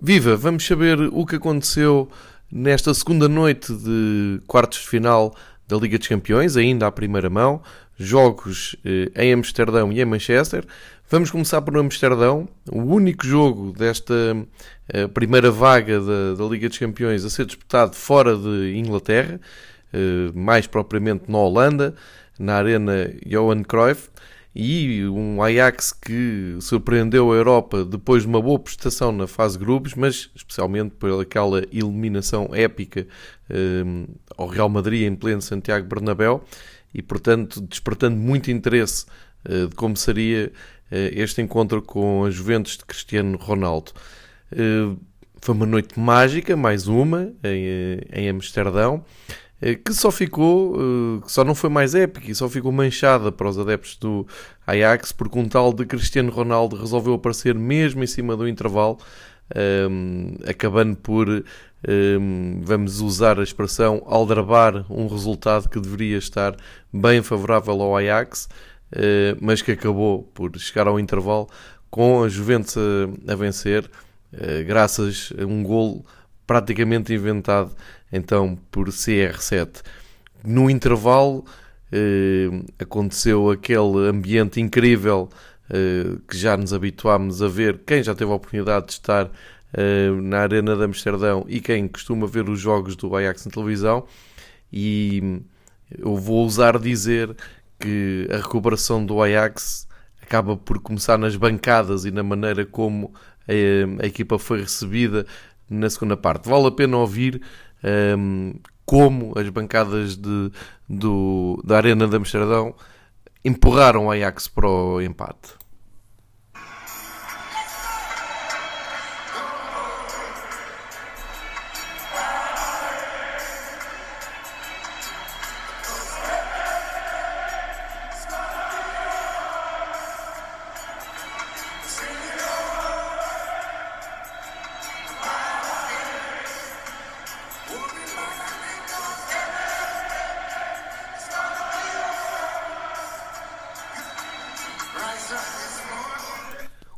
Viva! Vamos saber o que aconteceu nesta segunda noite de quartos de final da Liga dos Campeões, ainda à primeira mão. Jogos eh, em Amsterdão e em Manchester. Vamos começar por Amsterdão, o único jogo desta eh, primeira vaga da, da, Liga dos Campeões a ser disputado fora de Inglaterra, eh, mais propriamente na Holanda, na Arena Johan Cruyff e um Ajax que surpreendeu a Europa depois de uma boa prestação na fase grupos, mas especialmente por aquela eliminação épica um, ao Real Madrid em pleno Santiago Bernabéu e, portanto, despertando muito interesse uh, de como seria uh, este encontro com a Juventus de Cristiano Ronaldo. Uh, foi uma noite mágica, mais uma, em, em Amsterdão. Eh, que só ficou, eh, que só não foi mais épica e só ficou manchada para os adeptos do Ajax porque um tal de Cristiano Ronaldo resolveu aparecer mesmo em cima do intervalo, um, ehm, acabando por, um, ehm, vamos usar a expressão, aldrabar um resultado que deveria estar bem favorável ao Ajax, uh, mas que acabou por chegar ao intervalo com a Juventus a, a vencer, uh, graças a um gol praticamente inventado então por CR7. No intervalo eh, aconteceu aquele ambiente incrível eh, que já nos habituámos a ver. Quem já teve a oportunidade de estar eh, na Arena de Amsterdão e quem costuma ver os jogos do Ajax na televisão, e eu vou ousar dizer que a recuperação do Ajax acaba por começar nas bancadas e na maneira como a, a equipa foi recebida na segunda parte. Vale a pena ouvir um, como as bancadas de, do, da Arena de Amsterdão empurraram o Ajax para o empate.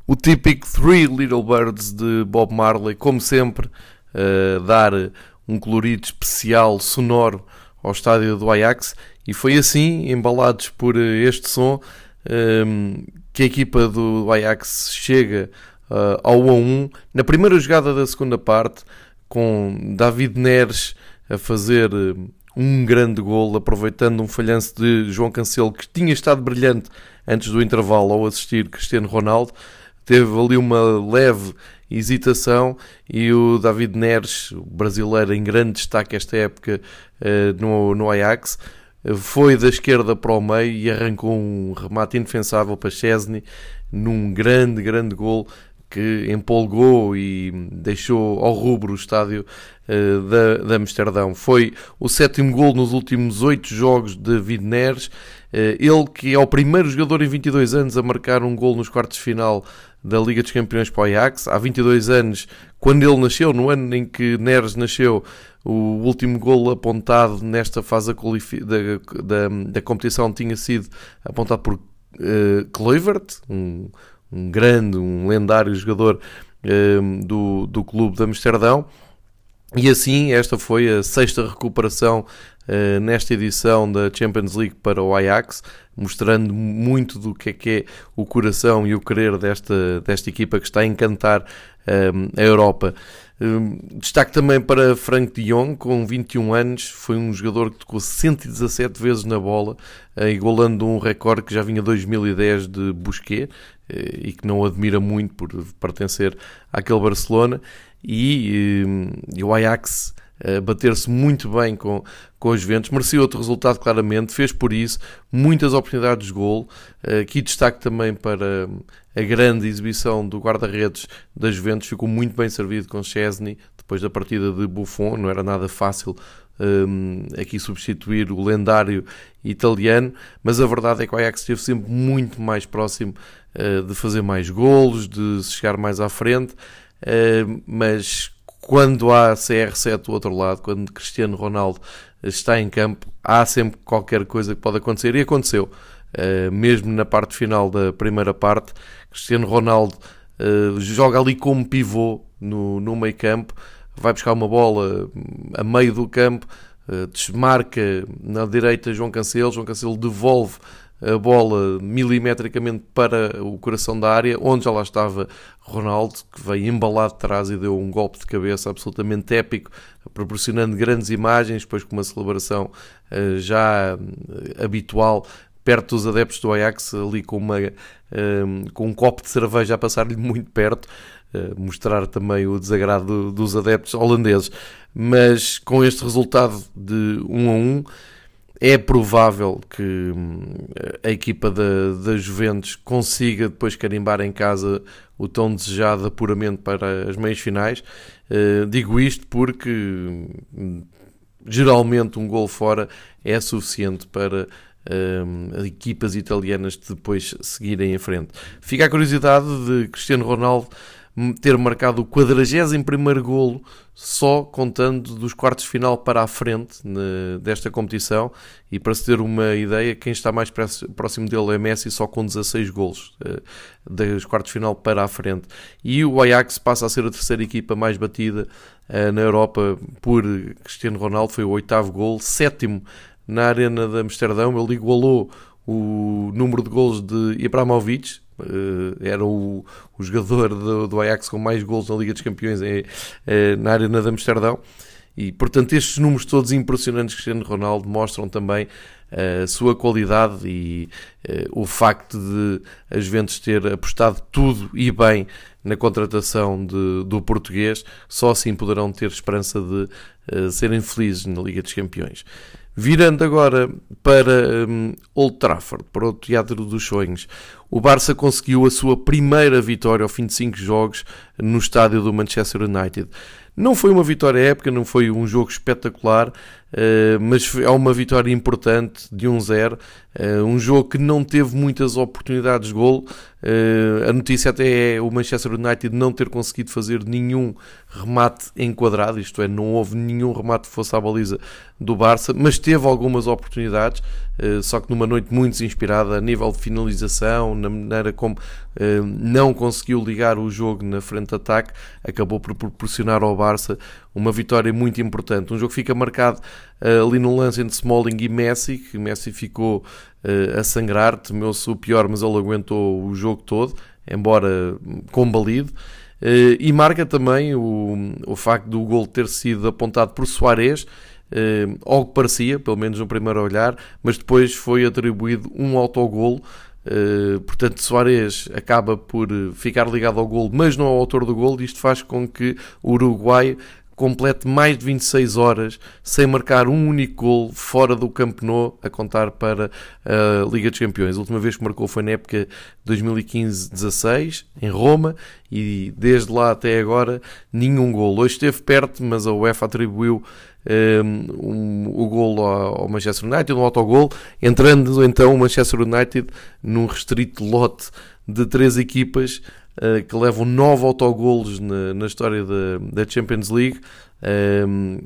O típico Three Little Birds de Bob Marley, como sempre, uh, dar um colorido especial sonoro ao estádio do Ajax. E foi assim, embalados por este som, um, ehm, que a equipa do Ajax chega uh, ao 1 a 1 na primeira jogada da segunda parte, com David Neres a fazer eh, um grande gol, aproveitando um falhanço de João Cancelo que tinha estado brilhante antes do intervalo ao assistir Cristiano Ronaldo. Teve ali uma leve hesitação e o David Neres, brasileiro em grande destaque esta época uh, no, no Ajax, foi da esquerda para o meio e arrancou um remate indefensável para Chesney num grande, grande gol que empolgou e deixou ao rubro o estádio uh, da, da Amsterdão. Foi o sétimo gol nos últimos oito jogos de David Neres. Uh, ele que é o primeiro jogador em 22 anos a marcar um gol nos quartos de final da Liga dos Campeões para o Ajax. Há 22 anos, quando ele nasceu, no ano em que Neres nasceu, o último gol apontado nesta fase da, da, da competição tinha sido apontado por uh, Kluivert, um, um grande, um lendário jogador uh, do, do clube de Amsterdão. E assim, esta foi a sexta recuperação uh, nesta edição da Champions League para o Ajax, mostrando muito do que é que é o coração e o querer desta, desta equipa que está a encantar uh, a Europa. Uh, destaque também para Frank de Jong, com 21 anos, foi um jogador que tocou 117 vezes na bola, igualando um recorde que já vinha 2010 de Busquets e que não admira muito por pertencer àquele Barcelona. E, e o Ajax uh, bater-se muito bem com, com os Juventus, merecia outro resultado claramente, fez por isso muitas oportunidades de gol, aqui destaque também para a grande exibição do guarda-redes das Juventus, ficou muito bem servido com Chesney, depois da partida de Buffon, não era nada fácil um, aqui substituir o lendário italiano, mas a verdade é que o Ajax esteve sempre muito mais próximo uh, de fazer mais golos, de chegar mais à frente, eh, mas quando há CR7 do outro lado, quando Cristiano Ronaldo está em campo, há sempre qualquer coisa que pode acontecer e aconteceu. Uh, mesmo na parte final da primeira parte, Cristiano Ronaldo joga ali como pivô no, no meio campo, vai buscar uma bola a meio do campo, desmarca na direita João Cancelo, João Cancelo devolve a bola milimetricamente para o coração da área, onde já lá estava Ronaldo, que veio embalado de trás e deu um golpe de cabeça absolutamente épico, proporcionando grandes imagens, depois com uma celebração uh, já uh, habitual perto dos adeptos do Ajax, ali com, uma, uh, com um copo de cerveja a passar-lhe muito perto, mostrar também o desagrado dos adeptos holandeses. Mas com este resultado de 1 a 1, é provável que hum, a equipa da, da Juventus consiga depois carimbar em casa o tão desejado apuramento para as meias finais. Uh, digo isto porque hum, geralmente um gol fora é suficiente para uh, equipas italianas depois seguirem em frente. Fica a curiosidade de Cristiano Ronaldo ter marcado o 41 golo só contando dos quartos de final para a frente ne, desta competição. E para se ter uma ideia, quem está mais próximo dele é Messi só com 16 golos uh, dos quartos de final para a frente. E o Ajax passa a ser a terceira equipa mais batida uh, na Europa por Cristiano Ronaldo, foi o oitavo gol, sétimo na Arena de Amsterdão, ele igualou o número de golos de Ibrahimovic Uh, era o, o jogador do, do, Ajax com mais gols na Liga dos Campeões é, é, na Arena de Amsterdão. E, portanto, estes números todos impressionantes que Cristiano Ronaldo mostram também a sua qualidade e o facto de a Juventus ter apostado tudo e bem na contratação de, do português, só assim poderão ter esperança de uh, serem felizes na Liga dos Campeões. Virando agora para um, Old Trafford, para o Teatro dos Sonhos, o Barça conseguiu a sua primeira vitória ao fim de 5 jogos no estádio do Manchester United. Não foi uma vitória épica, não foi um jogo espetacular, eh, mas é uma vitória importante de 1-0. Eh, um jogo que não teve muitas oportunidades de gol. Eh, a notícia até é o Manchester United não ter conseguido fazer nenhum remate enquadrado, isto é, não houve nenhum remate que fosse à baliza do Barça, mas teve algumas oportunidades, só que numa noite muito inspirada a nível de finalização, na maneira como não conseguiu ligar o jogo na frente de ataque, acabou por proporcionar ao Barça uma vitória muito importante. Um jogo que fica marcado uh, ali no lance entre Smalling e Messi, que Messi ficou a sangrar, temeu-se o pior, mas ele aguentou o jogo todo, embora combalido. Uh, e marca também o, o facto do gol ter sido apontado por Soares, ao que parecia, pelo menos no primeiro olhar, mas depois foi atribuído um autogolo. Uh, portanto, Soares acaba por ficar ligado ao gol, mas não ao autor do gol. Isto faz com que o Uruguai complete mais de 26 horas sem marcar um único gol fora do Camp Nou a contar para a Liga dos Campeões. A última vez que marcou foi na época 2015-16 em Roma e desde lá até agora nenhum gol. Hoje esteve perto, mas a UEFA atribuiu um, o gol ao Manchester United, um autogol, entrando então o Manchester United num restrito lote de três equipas uh, que levam nove autogolos na, na história da, da Champions League. Um,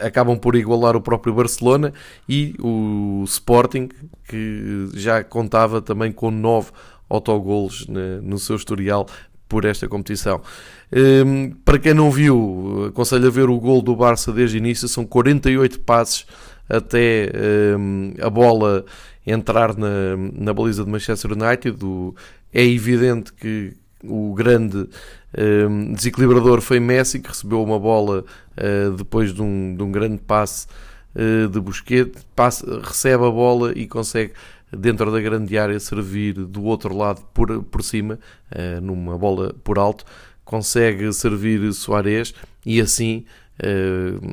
acabam por igualar o próprio Barcelona e o Sporting, que já contava também com nove autogolos no seu historial por esta competição. Um, para quem não viu, aconselho a ver o gol do Barça desde o início, são 48 passes até um, a bola entrar na, na baliza de Manchester United. O, é evidente que o grande um, desequilibrador foi Messi, que recebeu uma bola uh, depois de um, de um, grande passe uh, de Busquets, passa, recebe a bola e consegue dentro da grande área servir do outro lado por, por cima, uh, numa bola por alto, consegue servir Soares e assim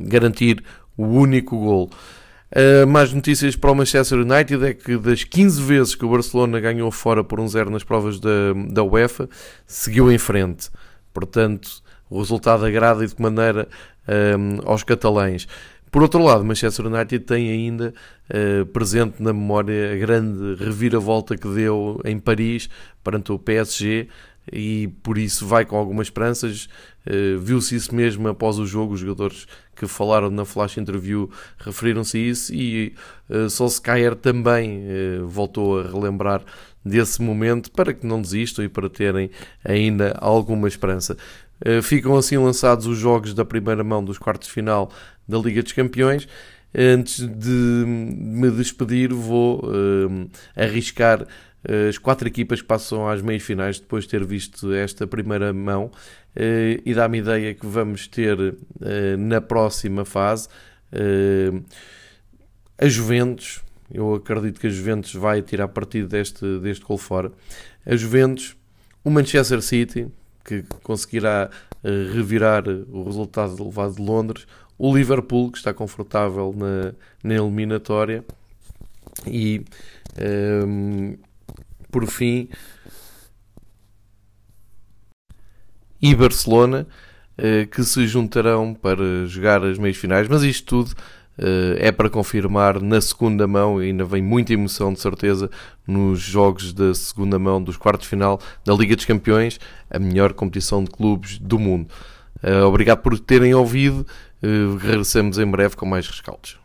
garantir o único gol. Uh, mais notícias para o Manchester United é que das 15 vezes que o Barcelona ganhou fora por um zero nas provas da, da UEFA, seguiu em frente. Portanto, o resultado agrada e de que maneira aos catalães. Por outro lado, Manchester United tem ainda uh, presente na memória a grande reviravolta que deu em Paris perante o PSG e por isso vai com algumas esperanças. Uh, Viu-se isso mesmo após o jogo, os jogadores que falaram na flash interview referiram-se a isso e uh, Solskjaer também uh, voltou a relembrar desse momento para que não desistam e para terem ainda alguma esperança. Uh, ficam assim lançados os jogos da primeira mão dos quartos de final da Liga dos Campeões. Antes de me despedir, vou uh, arriscar as quatro equipas que passam às meias finais depois de ter visto esta primeira mão e dá-me ideia que vamos ter na próxima fase a Juventus, eu acredito que a Juventus vai tirar partido deste, deste gol fora. A Juventus, o Manchester City, que conseguirá uh, revirar o resultado levado de Londres, o Liverpool, que está confortável na, na eliminatória, e um, ehm, por fim, e Barcelona, uh, que se juntarão para jogar as meias finais, mas isto tudo eh, é para confirmar na segunda mão e ainda vem muita emoção de certeza nos jogos da segunda mão dos quartos de final da Liga dos Campeões, a melhor competição de clubes do mundo. Eh, obrigado por terem ouvido, eh, regressamos em breve com mais rescaldos.